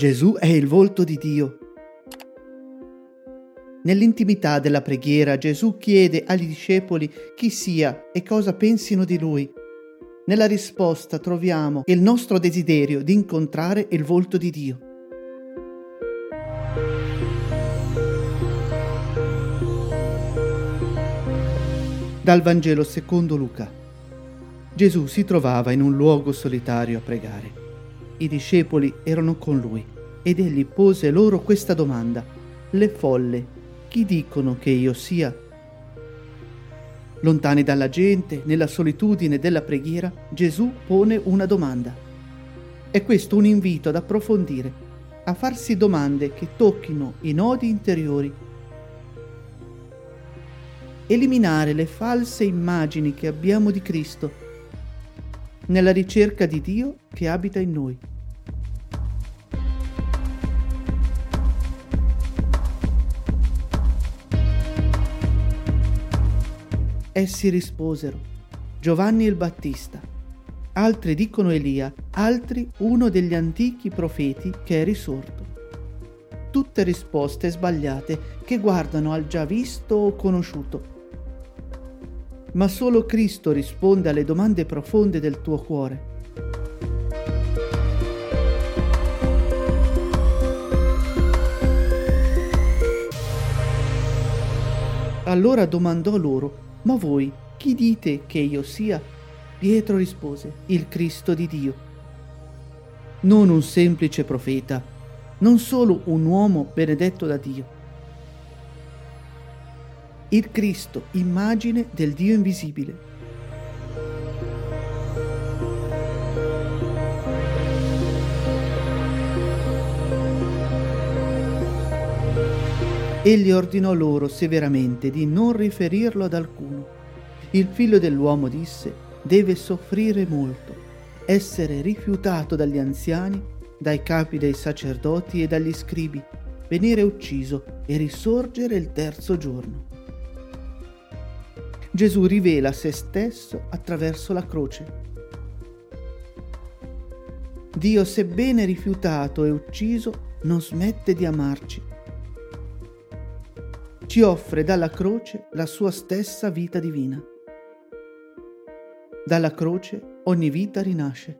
Gesù è il volto di Dio. Nell'intimità della preghiera Gesù chiede agli discepoli chi sia e cosa pensino di lui. Nella risposta troviamo il nostro desiderio di incontrare il volto di Dio. Dal Vangelo secondo Luca. Gesù si trovava in un luogo solitario a pregare. I discepoli erano con lui ed egli pose loro questa domanda. Le folle, chi dicono che io sia? Lontani dalla gente, nella solitudine della preghiera, Gesù pone una domanda. È questo un invito ad approfondire, a farsi domande che tocchino i nodi interiori. Eliminare le false immagini che abbiamo di Cristo nella ricerca di Dio che abita in noi. Essi risposero, Giovanni il Battista. Altri dicono Elia, altri uno degli antichi profeti che è risorto. Tutte risposte sbagliate che guardano al già visto o conosciuto. Ma solo Cristo risponde alle domande profonde del tuo cuore. Allora domandò loro, ma voi chi dite che io sia? Pietro rispose, il Cristo di Dio. Non un semplice profeta, non solo un uomo benedetto da Dio. Il Cristo, immagine del Dio invisibile. Egli ordinò loro severamente di non riferirlo ad alcuno. Il figlio dell'uomo disse, deve soffrire molto, essere rifiutato dagli anziani, dai capi dei sacerdoti e dagli scribi, venire ucciso e risorgere il terzo giorno. Gesù rivela se stesso attraverso la croce. Dio, sebbene rifiutato e ucciso, non smette di amarci ci offre dalla croce la sua stessa vita divina. Dalla croce ogni vita rinasce.